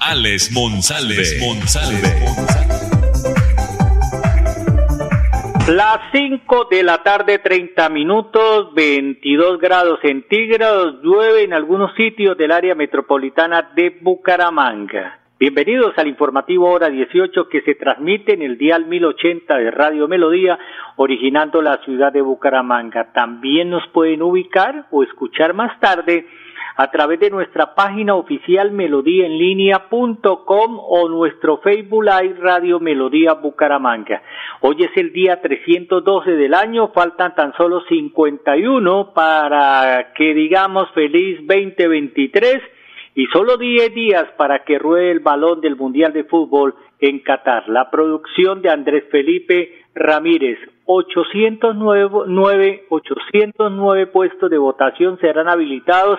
Alex Monsalve. Las 5 de la tarde, 30 minutos, 22 grados centígrados, llueve en algunos sitios del área metropolitana de Bucaramanga. Bienvenidos al informativo Hora 18 que se transmite en el dial 1080 de Radio Melodía, originando la ciudad de Bucaramanga. También nos pueden ubicar o escuchar más tarde a través de nuestra página oficial melodíaenlínea.com o nuestro Facebook Live Radio Melodía Bucaramanga. Hoy es el día 312 del año, faltan tan solo 51 para que digamos feliz 2023 y solo 10 días para que ruede el balón del Mundial de Fútbol en Qatar. La producción de Andrés Felipe Ramírez, 809, 809 puestos de votación serán habilitados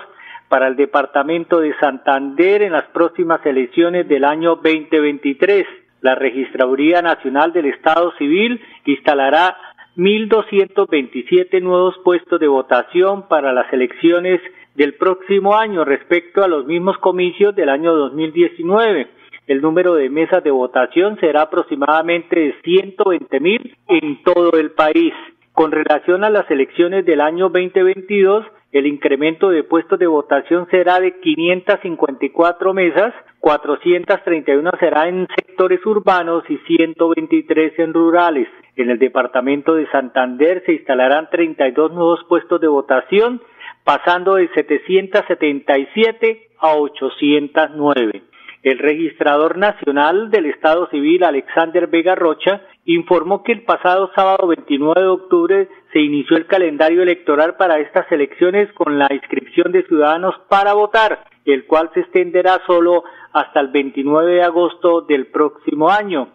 para el departamento de Santander en las próximas elecciones del año 2023. La Registraduría Nacional del Estado Civil instalará 1.227 nuevos puestos de votación para las elecciones del próximo año respecto a los mismos comicios del año 2019. El número de mesas de votación será aproximadamente de 120 mil en todo el país. Con relación a las elecciones del año 2022, el incremento de puestos de votación será de 554 mesas, 431 será en sectores urbanos y 123 en rurales. En el departamento de Santander se instalarán 32 nuevos puestos de votación, pasando de 777 a 809. El registrador nacional del Estado Civil, Alexander Vega Rocha, informó que el pasado sábado 29 de octubre se inició el calendario electoral para estas elecciones con la inscripción de ciudadanos para votar, el cual se extenderá solo hasta el 29 de agosto del próximo año.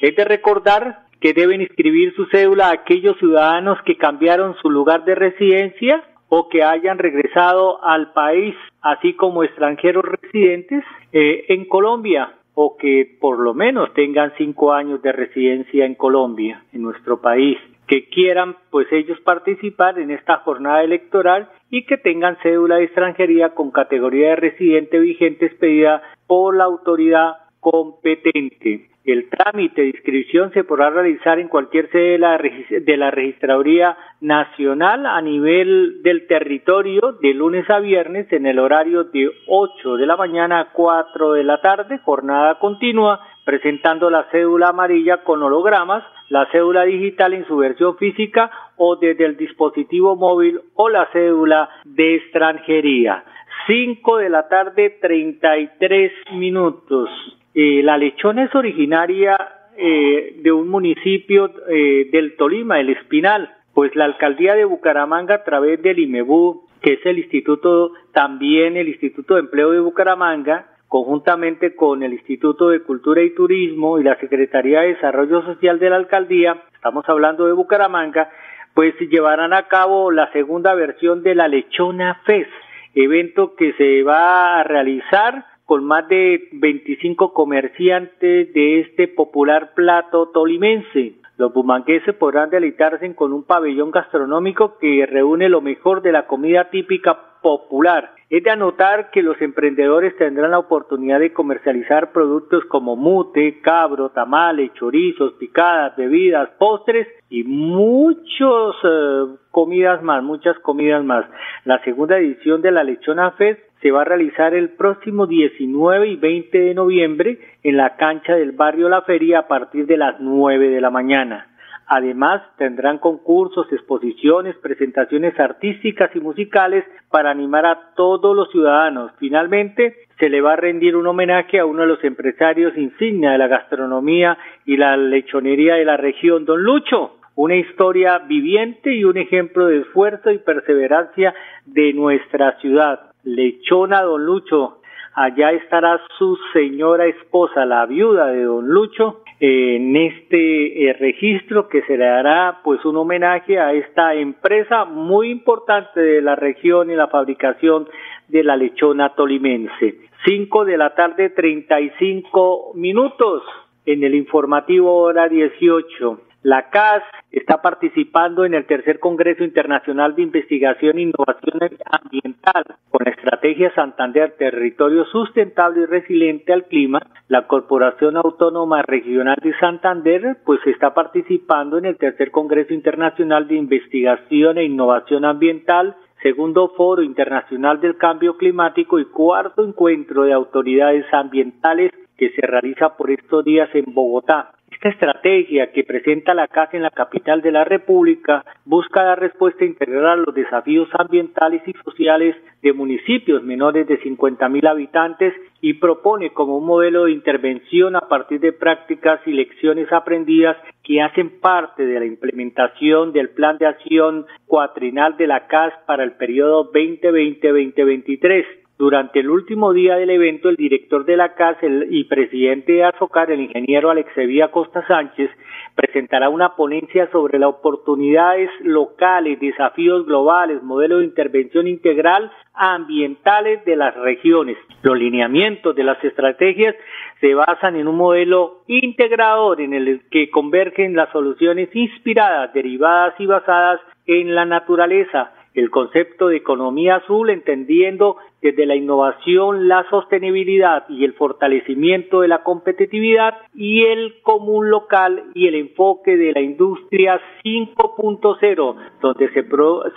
Es de recordar que deben inscribir su cédula a aquellos ciudadanos que cambiaron su lugar de residencia o que hayan regresado al país, así como extranjeros residentes eh, en Colombia o que por lo menos tengan cinco años de residencia en Colombia, en nuestro país, que quieran pues ellos participar en esta jornada electoral y que tengan cédula de extranjería con categoría de residente vigente expedida por la autoridad competente. El trámite de inscripción se podrá realizar en cualquier sede de la, de la Registraduría Nacional a nivel del territorio de lunes a viernes en el horario de 8 de la mañana a 4 de la tarde, jornada continua, presentando la cédula amarilla con hologramas, la cédula digital en su versión física o desde el dispositivo móvil o la cédula de extranjería. 5 de la tarde, 33 minutos. Eh, la lechona es originaria eh, de un municipio eh, del Tolima, el Espinal, pues la alcaldía de Bucaramanga a través del IMEBU, que es el instituto, también el Instituto de Empleo de Bucaramanga, conjuntamente con el Instituto de Cultura y Turismo y la Secretaría de Desarrollo Social de la alcaldía, estamos hablando de Bucaramanga, pues llevarán a cabo la segunda versión de la Lechona Fest, evento que se va a realizar con más de 25 comerciantes de este popular plato tolimense. Los bumangueses podrán deleitarse con un pabellón gastronómico que reúne lo mejor de la comida típica popular. Es de anotar que los emprendedores tendrán la oportunidad de comercializar productos como mute, cabro, tamales, chorizos, picadas, bebidas, postres y muchas eh, comidas más, muchas comidas más. La segunda edición de la Lechona Fest se va a realizar el próximo 19 y 20 de noviembre en la cancha del barrio La Feria a partir de las 9 de la mañana. Además, tendrán concursos, exposiciones, presentaciones artísticas y musicales para animar a todos los ciudadanos. Finalmente, se le va a rendir un homenaje a uno de los empresarios insignia de la gastronomía y la lechonería de la región, don Lucho, una historia viviente y un ejemplo de esfuerzo y perseverancia de nuestra ciudad. Lechona Don Lucho, Allá estará su señora esposa, la viuda de don Lucho, en este eh, registro que se le dará pues un homenaje a esta empresa muy importante de la región y la fabricación de la lechona tolimense. Cinco de la tarde, treinta y cinco minutos en el informativo hora 18. La CAS está participando en el tercer Congreso Internacional de Investigación e Innovación Ambiental con la estrategia Santander Territorio Sustentable y Resiliente al Clima. La Corporación Autónoma Regional de Santander pues está participando en el tercer Congreso Internacional de Investigación e Innovación Ambiental segundo Foro Internacional del Cambio Climático y cuarto encuentro de autoridades ambientales que se realiza por estos días en Bogotá. Esta estrategia que presenta la CAS en la capital de la República busca dar respuesta integral a los desafíos ambientales y sociales de municipios menores de 50 mil habitantes y propone como un modelo de intervención a partir de prácticas y lecciones aprendidas que hacen parte de la implementación del Plan de Acción Cuatrinal de la CAS para el periodo 2020-2023 durante el último día del evento, el director de la CAS y presidente de Azocar, el ingeniero Alexevía Costa Sánchez, presentará una ponencia sobre las oportunidades locales, desafíos globales, modelo de intervención integral ambientales de las regiones. Los lineamientos de las estrategias se basan en un modelo integrador en el que convergen las soluciones inspiradas, derivadas y basadas en la naturaleza, el concepto de economía azul entendiendo desde la innovación, la sostenibilidad y el fortalecimiento de la competitividad y el común local y el enfoque de la industria 5.0 donde se,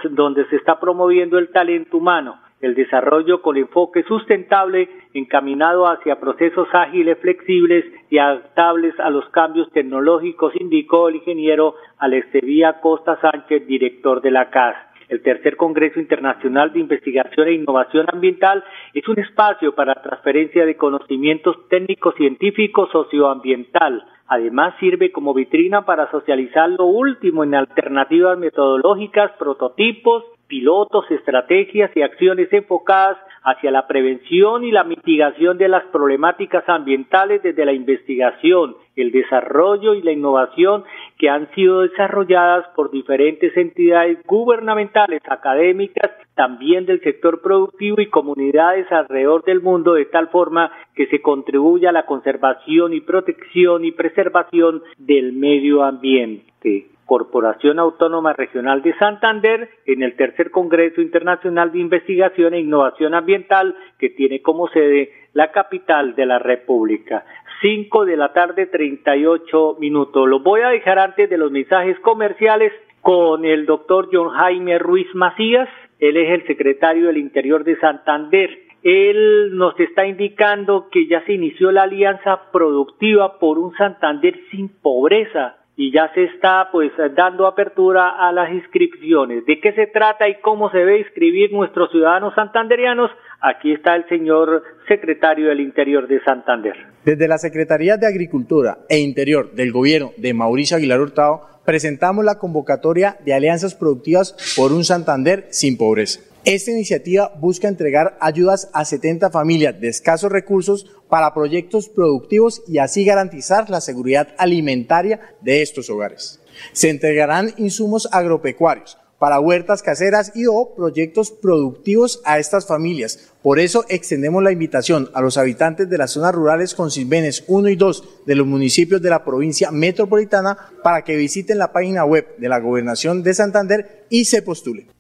donde se está promoviendo el talento humano el desarrollo con enfoque sustentable encaminado hacia procesos ágiles, flexibles y adaptables a los cambios tecnológicos, indicó el ingeniero Alexevía Costa Sánchez, director de la CAS. El tercer Congreso Internacional de Investigación e Innovación Ambiental es un espacio para transferencia de conocimientos técnicos, científicos, socioambiental. Además sirve como vitrina para socializar lo último en alternativas metodológicas, prototipos, pilotos, estrategias y acciones enfocadas hacia la prevención y la mitigación de las problemáticas ambientales desde la investigación, el desarrollo y la innovación que han sido desarrolladas por diferentes entidades gubernamentales, académicas, también del sector productivo y comunidades alrededor del mundo de tal forma que se contribuya a la conservación y protección y preservación del medio ambiente. Corporación Autónoma Regional de Santander en el tercer Congreso Internacional de Investigación e Innovación Ambiental que tiene como sede la capital de la República. Cinco de la tarde, treinta y ocho minutos. Lo voy a dejar antes de los mensajes comerciales con el doctor John Jaime Ruiz Macías. Él es el secretario del Interior de Santander. Él nos está indicando que ya se inició la alianza productiva por un Santander sin pobreza y ya se está pues dando apertura a las inscripciones. ¿De qué se trata y cómo se debe inscribir nuestros ciudadanos santanderianos? Aquí está el señor secretario del Interior de Santander. Desde la Secretaría de Agricultura e Interior del Gobierno de Mauricio Aguilar Hurtado presentamos la convocatoria de alianzas productivas por un Santander sin pobreza. Esta iniciativa busca entregar ayudas a 70 familias de escasos recursos para proyectos productivos y así garantizar la seguridad alimentaria de estos hogares. Se entregarán insumos agropecuarios para huertas caseras y o proyectos productivos a estas familias. Por eso extendemos la invitación a los habitantes de las zonas rurales con Silvenes 1 y 2 de los municipios de la provincia metropolitana para que visiten la página web de la Gobernación de Santander y se postulen.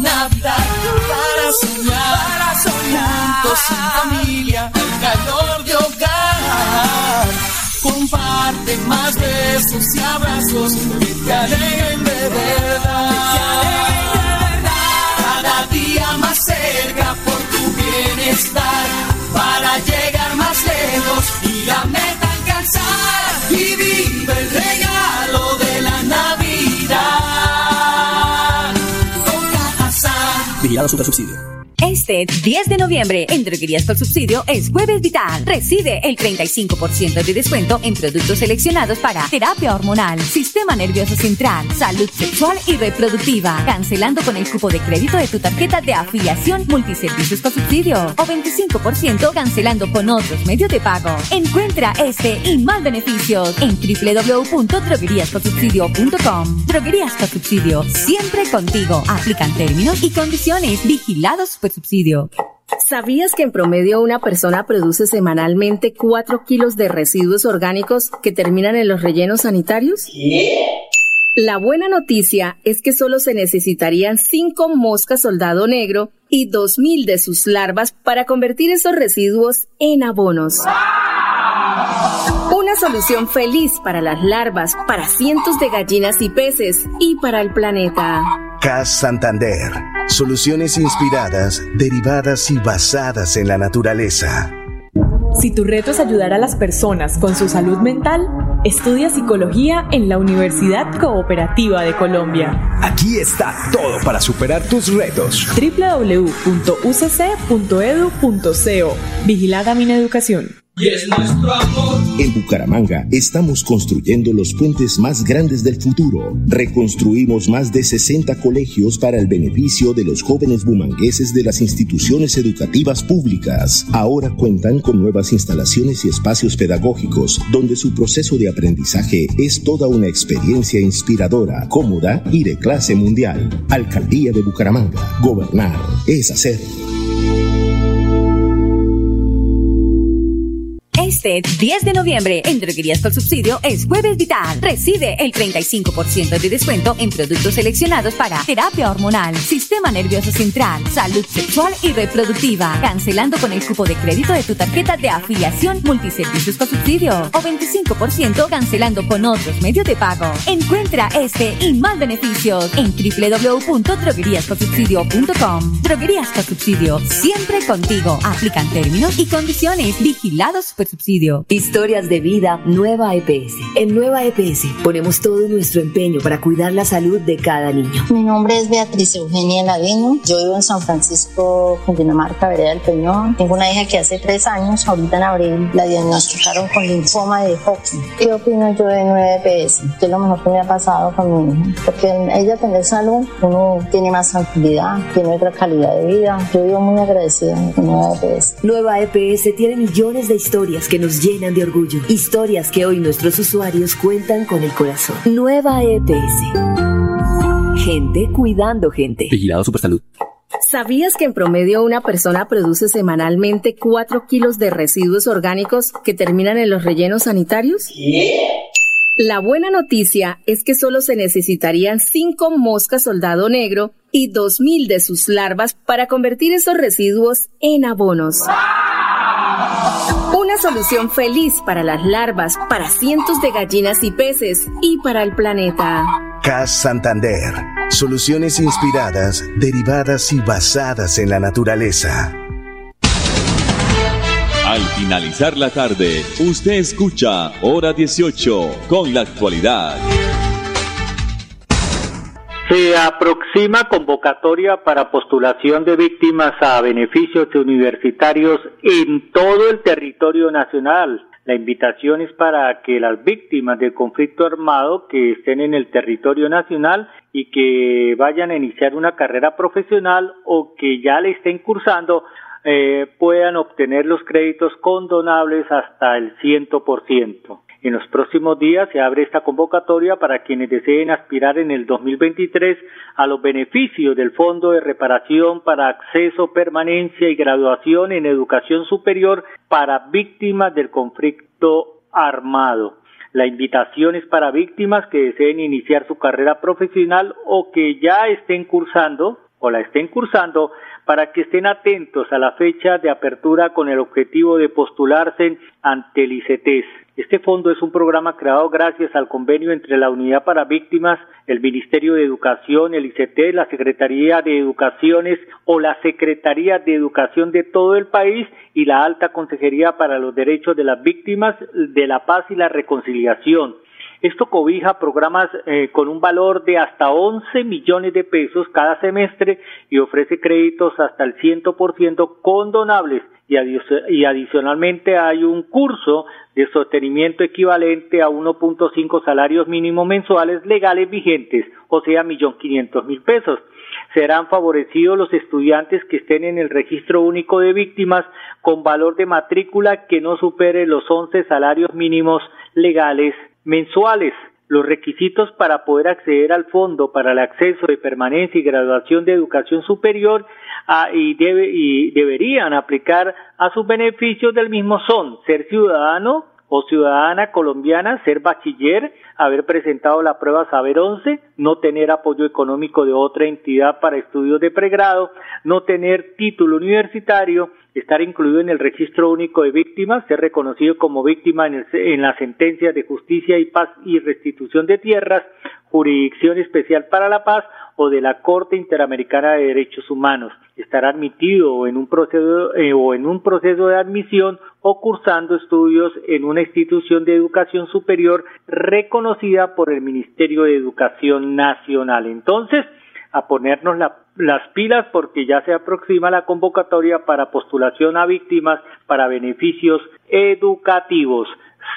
Navidad para soñar, para soñar. Juntos en familia, el calor de hogar. Comparte más besos y abrazos que te alegren de verdad. Cada día más cerca por tu bienestar, para llegar más lejos y la meta alcanzar. Vigilado Super Subsidio. Este 10 de noviembre en Droguerías por Subsidio es Jueves Vital. Recibe el 35% de descuento en productos seleccionados para terapia hormonal, sistema nervioso central, salud sexual y reproductiva. Cancelando con el cupo de crédito de tu tarjeta de afiliación Multiservicios por Subsidio o 25% cancelando con otros medios de pago. Encuentra este y más beneficios en www.drogueríasporsubsidio.com. Droguerías por Subsidio, siempre contigo. Aplican términos y condiciones vigilados por subsidio. ¿Sabías que en promedio una persona produce semanalmente 4 kilos de residuos orgánicos que terminan en los rellenos sanitarios? La buena noticia es que solo se necesitarían 5 moscas soldado negro y 2.000 de sus larvas para convertir esos residuos en abonos. Una solución feliz para las larvas, para cientos de gallinas y peces y para el planeta. CAS Santander. Soluciones inspiradas, derivadas y basadas en la naturaleza. Si tu reto es ayudar a las personas con su salud mental, estudia psicología en la Universidad Cooperativa de Colombia. Aquí está todo para superar tus retos. www.ucc.edu.co Vigilada Mineducación y es nuestro amor. En Bucaramanga estamos construyendo los puentes más grandes del futuro. Reconstruimos más de 60 colegios para el beneficio de los jóvenes bumangueses de las instituciones educativas públicas. Ahora cuentan con nuevas instalaciones y espacios pedagógicos donde su proceso de aprendizaje es toda una experiencia inspiradora, cómoda y de clase mundial. Alcaldía de Bucaramanga. Gobernar es hacer. Este 10 de noviembre en Droguerías por Subsidio es Jueves Vital. Recibe el 35% de descuento en productos seleccionados para terapia hormonal, sistema nervioso central, salud sexual y reproductiva. Cancelando con el cupo de crédito de tu tarjeta de afiliación Multiservicios por Subsidio o 25% cancelando con otros medios de pago. Encuentra este y más beneficios en www.drogueríasporsubsidio.com. Droguerías por Subsidio, siempre contigo. Aplican términos y condiciones vigilados por subsidio. Historias de vida Nueva EPS. En Nueva EPS ponemos todo nuestro empeño para cuidar la salud de cada niño. Mi nombre es Beatriz Eugenia Ladino. Yo vivo en San Francisco, Cundinamarca, Vereda del Peñón. Tengo una hija que hace tres años, ahorita en abril, la diagnosticaron con linfoma de Hodgkin. ¿Qué opino yo de Nueva EPS? ¿Qué es lo mejor que me ha pasado con mi hija? Porque ella tener salud, uno tiene más tranquilidad, tiene otra calidad de vida. Yo vivo muy agradecida con Nueva EPS. Nueva EPS tiene millones de historias que nos llenan de orgullo. Historias que hoy nuestros usuarios cuentan con el corazón. Nueva EPS. Gente cuidando gente. Vigilado Supersalud. ¿Sabías que en promedio una persona produce semanalmente 4 kilos de residuos orgánicos que terminan en los rellenos sanitarios? La buena noticia es que solo se necesitarían 5 moscas soldado negro y 2.000 de sus larvas para convertir esos residuos en abonos. Una solución feliz para las larvas, para cientos de gallinas y peces y para el planeta. CAS Santander. Soluciones inspiradas, derivadas y basadas en la naturaleza. Al finalizar la tarde, usted escucha Hora 18 con la actualidad. Se aproxima convocatoria para postulación de víctimas a beneficios universitarios en todo el territorio nacional. La invitación es para que las víctimas del conflicto armado que estén en el territorio nacional y que vayan a iniciar una carrera profesional o que ya le estén cursando eh, puedan obtener los créditos condonables hasta el ciento por ciento. En los próximos días se abre esta convocatoria para quienes deseen aspirar en el 2023 a los beneficios del Fondo de Reparación para Acceso, Permanencia y Graduación en Educación Superior para víctimas del conflicto armado. La invitación es para víctimas que deseen iniciar su carrera profesional o que ya estén cursando o la estén cursando para que estén atentos a la fecha de apertura con el objetivo de postularse ante el ICETES. Este fondo es un programa creado gracias al convenio entre la Unidad para Víctimas, el Ministerio de Educación, el ICT, la Secretaría de Educaciones o la Secretaría de Educación de todo el país y la Alta Consejería para los Derechos de las Víctimas de la Paz y la Reconciliación. Esto cobija programas eh, con un valor de hasta 11 millones de pesos cada semestre y ofrece créditos hasta el 100% condonables y, y adicionalmente hay un curso de sostenimiento equivalente a 1.5 salarios mínimos mensuales legales vigentes, o sea, millón quinientos mil pesos. Serán favorecidos los estudiantes que estén en el registro único de víctimas con valor de matrícula que no supere los 11 salarios mínimos legales mensuales. Los requisitos para poder acceder al fondo para el acceso de permanencia y graduación de educación superior ah, y, y deberían aplicar a sus beneficios del mismo son ser ciudadano o ciudadana colombiana, ser bachiller, haber presentado la prueba Saber 11, no tener apoyo económico de otra entidad para estudios de pregrado, no tener título universitario, estar incluido en el registro único de víctimas, ser reconocido como víctima en, en la sentencia de justicia y paz y restitución de tierras, jurisdicción especial para la paz o de la Corte Interamericana de Derechos Humanos. Estará admitido en un proceso eh, o en un proceso de admisión o cursando estudios en una institución de educación superior reconocida por el Ministerio de Educación Nacional. Entonces, a ponernos las pilas porque ya se aproxima la convocatoria para postulación a víctimas para beneficios educativos.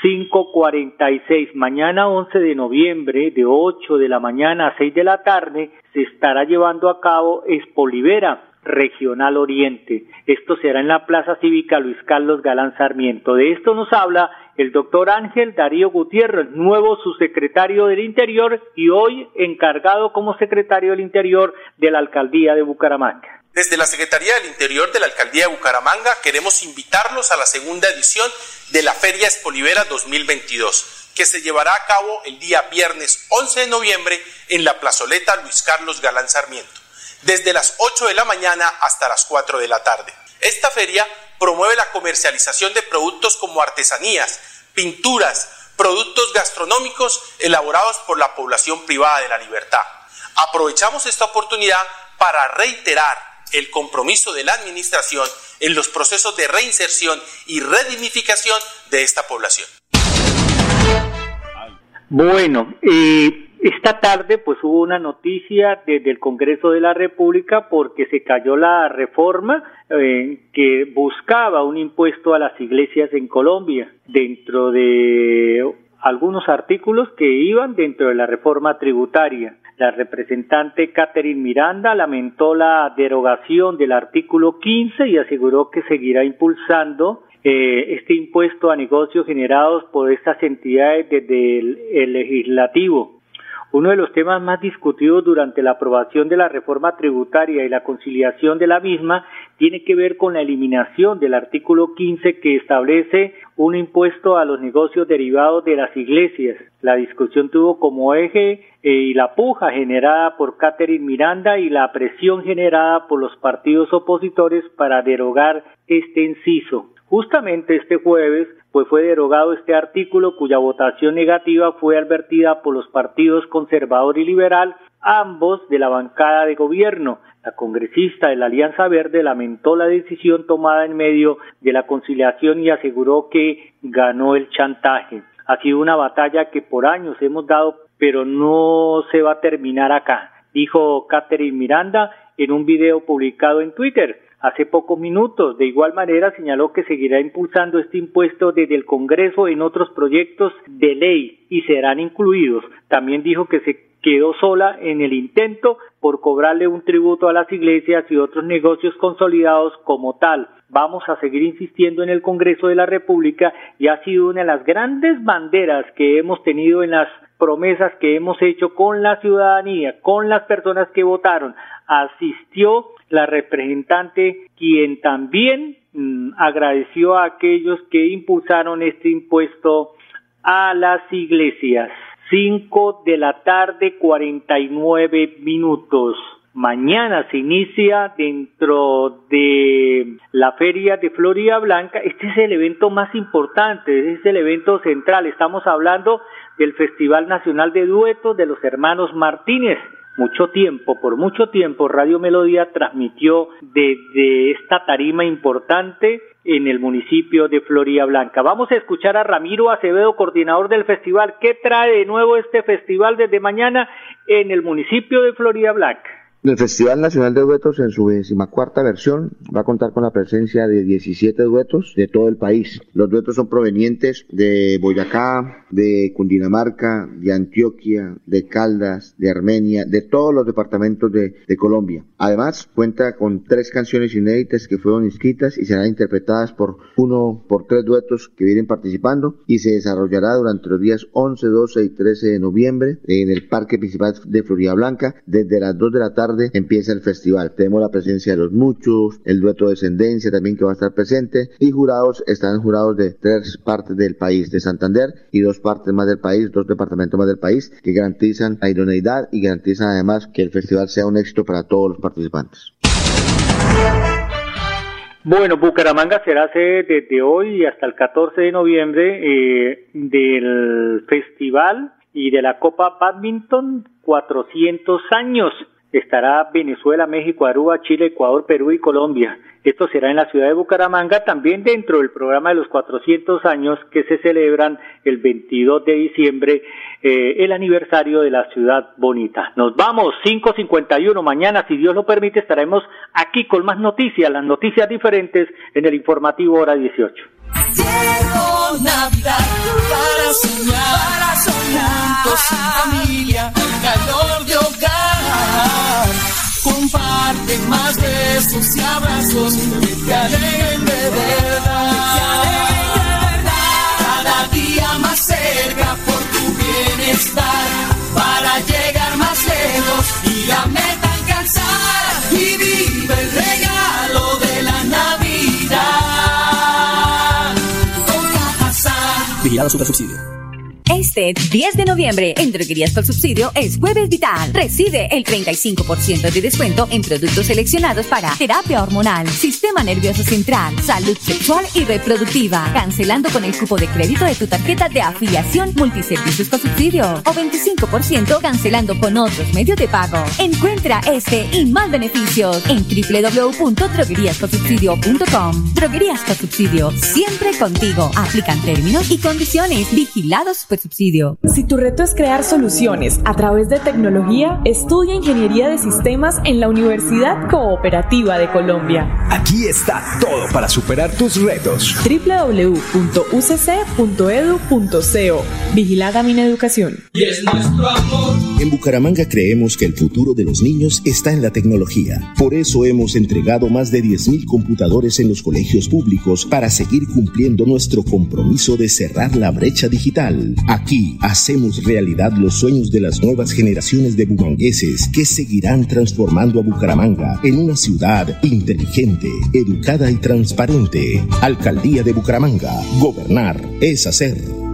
5.46. Mañana 11 de noviembre, de 8 de la mañana a 6 de la tarde, se estará llevando a cabo Expolivera, Regional Oriente. Esto será en la Plaza Cívica Luis Carlos Galán Sarmiento. De esto nos habla el doctor Ángel Darío Gutiérrez, nuevo subsecretario del Interior y hoy encargado como secretario del Interior de la Alcaldía de Bucaramanga. Desde la Secretaría del Interior de la Alcaldía de Bucaramanga queremos invitarlos a la segunda edición de la Feria Espolivera 2022, que se llevará a cabo el día viernes 11 de noviembre en la plazoleta Luis Carlos Galán Sarmiento desde las 8 de la mañana hasta las 4 de la tarde. Esta feria promueve la comercialización de productos como artesanías, pinturas, productos gastronómicos elaborados por la población privada de la libertad. Aprovechamos esta oportunidad para reiterar el compromiso de la Administración en los procesos de reinserción y redignificación de esta población. Bueno, esta tarde pues hubo una noticia desde el Congreso de la República porque se cayó la reforma eh, que buscaba un impuesto a las iglesias en Colombia dentro de algunos artículos que iban dentro de la reforma tributaria. La representante Catherine Miranda lamentó la derogación del artículo 15 y aseguró que seguirá impulsando eh, este impuesto a negocios generados por estas entidades desde el legislativo. Uno de los temas más discutidos durante la aprobación de la reforma tributaria y la conciliación de la misma tiene que ver con la eliminación del artículo 15 que establece un impuesto a los negocios derivados de las iglesias. La discusión tuvo como eje eh, y la puja generada por Catherine Miranda y la presión generada por los partidos opositores para derogar este inciso. Justamente este jueves pues fue derogado este artículo cuya votación negativa fue advertida por los partidos conservador y liberal, ambos de la bancada de gobierno. La congresista de la Alianza Verde lamentó la decisión tomada en medio de la conciliación y aseguró que ganó el chantaje. Ha sido una batalla que por años hemos dado, pero no se va a terminar acá, dijo Catherine Miranda en un video publicado en Twitter hace pocos minutos. De igual manera, señaló que seguirá impulsando este impuesto desde el Congreso en otros proyectos de ley y serán incluidos. También dijo que se quedó sola en el intento por cobrarle un tributo a las iglesias y otros negocios consolidados como tal. Vamos a seguir insistiendo en el Congreso de la República y ha sido una de las grandes banderas que hemos tenido en las promesas que hemos hecho con la ciudadanía, con las personas que votaron. Asistió la representante, quien también mm, agradeció a aquellos que impulsaron este impuesto a las iglesias. Cinco de la tarde, cuarenta y nueve minutos. Mañana se inicia dentro de la Feria de Florida Blanca. Este es el evento más importante, este es el evento central. Estamos hablando del Festival Nacional de Duetos de los Hermanos Martínez mucho tiempo, por mucho tiempo, Radio Melodía transmitió desde esta tarima importante en el municipio de Florida Blanca. Vamos a escuchar a Ramiro Acevedo, coordinador del festival. ¿Qué trae de nuevo este festival desde mañana en el municipio de Florida Blanca? El Festival Nacional de Duetos en su decimacuarta versión va a contar con la presencia de 17 duetos de todo el país. Los duetos son provenientes de Boyacá, de Cundinamarca, de Antioquia, de Caldas, de Armenia, de todos los departamentos de, de Colombia. Además, cuenta con tres canciones inéditas que fueron inscritas y serán interpretadas por uno, por tres duetos que vienen participando y se desarrollará durante los días 11, 12 y 13 de noviembre en el Parque Principal de Florida Blanca desde las 2 de la tarde empieza el festival. Tenemos la presencia de los muchos, el dueto Descendencia también que va a estar presente y jurados, están jurados de tres partes del país, de Santander y dos partes más del país, dos departamentos más del país que garantizan la idoneidad y garantizan además que el festival sea un éxito para todos los participantes. Bueno, Bucaramanga será sede desde hoy hasta el 14 de noviembre eh, del festival y de la Copa Badminton 400 años estará Venezuela, México, Aruba, Chile, Ecuador, Perú y Colombia. Esto será en la ciudad de Bucaramanga, también dentro del programa de los 400 años que se celebran el 22 de diciembre, eh, el aniversario de la ciudad bonita. Nos vamos, 5.51, mañana, si Dios lo permite, estaremos aquí con más noticias, las noticias diferentes en el informativo hora 18. Navidad para para familia, calor de Comparte más besos y abrazos que te de verdad. Cada día más cerca por tu bienestar, para llegar más lejos y la meta alcanzar. Y vive el regalo de la Navidad. Con Vigilado Super Subsidio. Este 10 de noviembre en Droguerías por Subsidio es Jueves Vital. Recibe el 35% de descuento en productos seleccionados para terapia hormonal, sistema nervioso central, salud sexual y reproductiva. Cancelando con el cupo de crédito de tu tarjeta de afiliación multiservicios por subsidio o 25% cancelando con otros medios de pago. Encuentra este y más beneficios en www.drogueríascorsubsidio.com. Droguerías por Subsidio, siempre contigo. Aplican términos y condiciones vigilados subsidio. Si tu reto es crear soluciones a través de tecnología, estudia Ingeniería de Sistemas en la Universidad Cooperativa de Colombia. Aquí está todo para superar tus retos. www.ucc.edu.co Vigilada mi educación. Y es nuestro amor. En Bucaramanga creemos que el futuro de los niños está en la tecnología. Por eso hemos entregado más de 10.000 computadores en los colegios públicos para seguir cumpliendo nuestro compromiso de cerrar la brecha digital. Aquí hacemos realidad los sueños de las nuevas generaciones de bumangueses que seguirán transformando a Bucaramanga en una ciudad inteligente, educada y transparente. Alcaldía de Bucaramanga. Gobernar es hacer.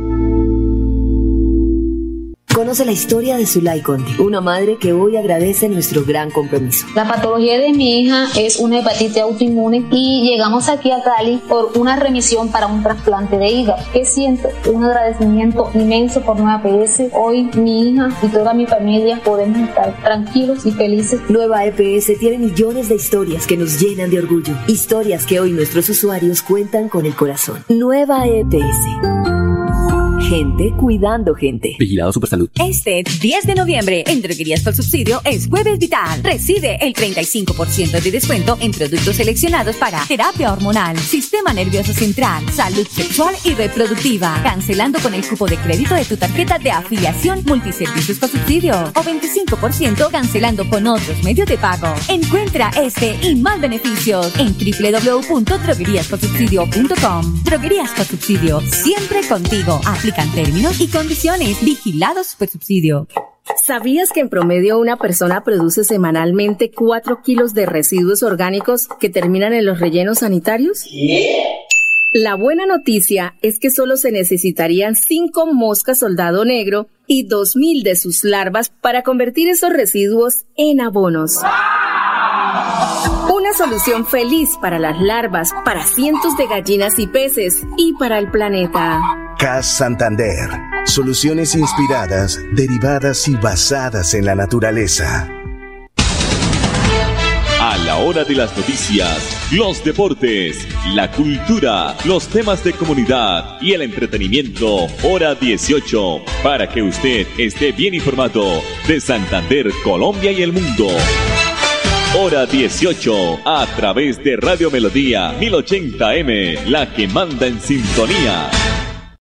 Conoce la historia de Zulay Conde, una madre que hoy agradece nuestro gran compromiso. La patología de mi hija es una hepatitis autoinmune y llegamos aquí a Cali por una remisión para un trasplante de hígado. Que siento un agradecimiento inmenso por Nueva EPS. Hoy mi hija y toda mi familia podemos estar tranquilos y felices. Nueva EPS tiene millones de historias que nos llenan de orgullo. Historias que hoy nuestros usuarios cuentan con el corazón. Nueva EPS gente cuidando gente. Vigilado Supersalud. Este 10 de noviembre en Droguerías por Subsidio es Jueves Vital. Recibe el 35% de descuento en productos seleccionados para terapia hormonal, sistema nervioso central, salud sexual y reproductiva. Cancelando con el cupo de crédito de tu tarjeta de afiliación multiservicios por subsidio o 25% cancelando con otros medios de pago. Encuentra este y más beneficios en www.drogueríasporsubsidio.com. Droguerías por Subsidio, siempre contigo. Aplica términos y condiciones. Vigilado Supersubsidio. ¿Sabías que en promedio una persona produce semanalmente 4 kilos de residuos orgánicos que terminan en los rellenos sanitarios? La buena noticia es que solo se necesitarían 5 moscas soldado negro y 2.000 de sus larvas para convertir esos residuos en abonos. Una solución feliz para las larvas, para cientos de gallinas y peces y para el planeta. CAS Santander Soluciones inspiradas, derivadas y basadas en la naturaleza. A la hora de las noticias, los deportes, la cultura, los temas de comunidad y el entretenimiento, hora 18, para que usted esté bien informado de Santander, Colombia y el mundo. Hora 18, a través de Radio Melodía 1080M, la que manda en sintonía.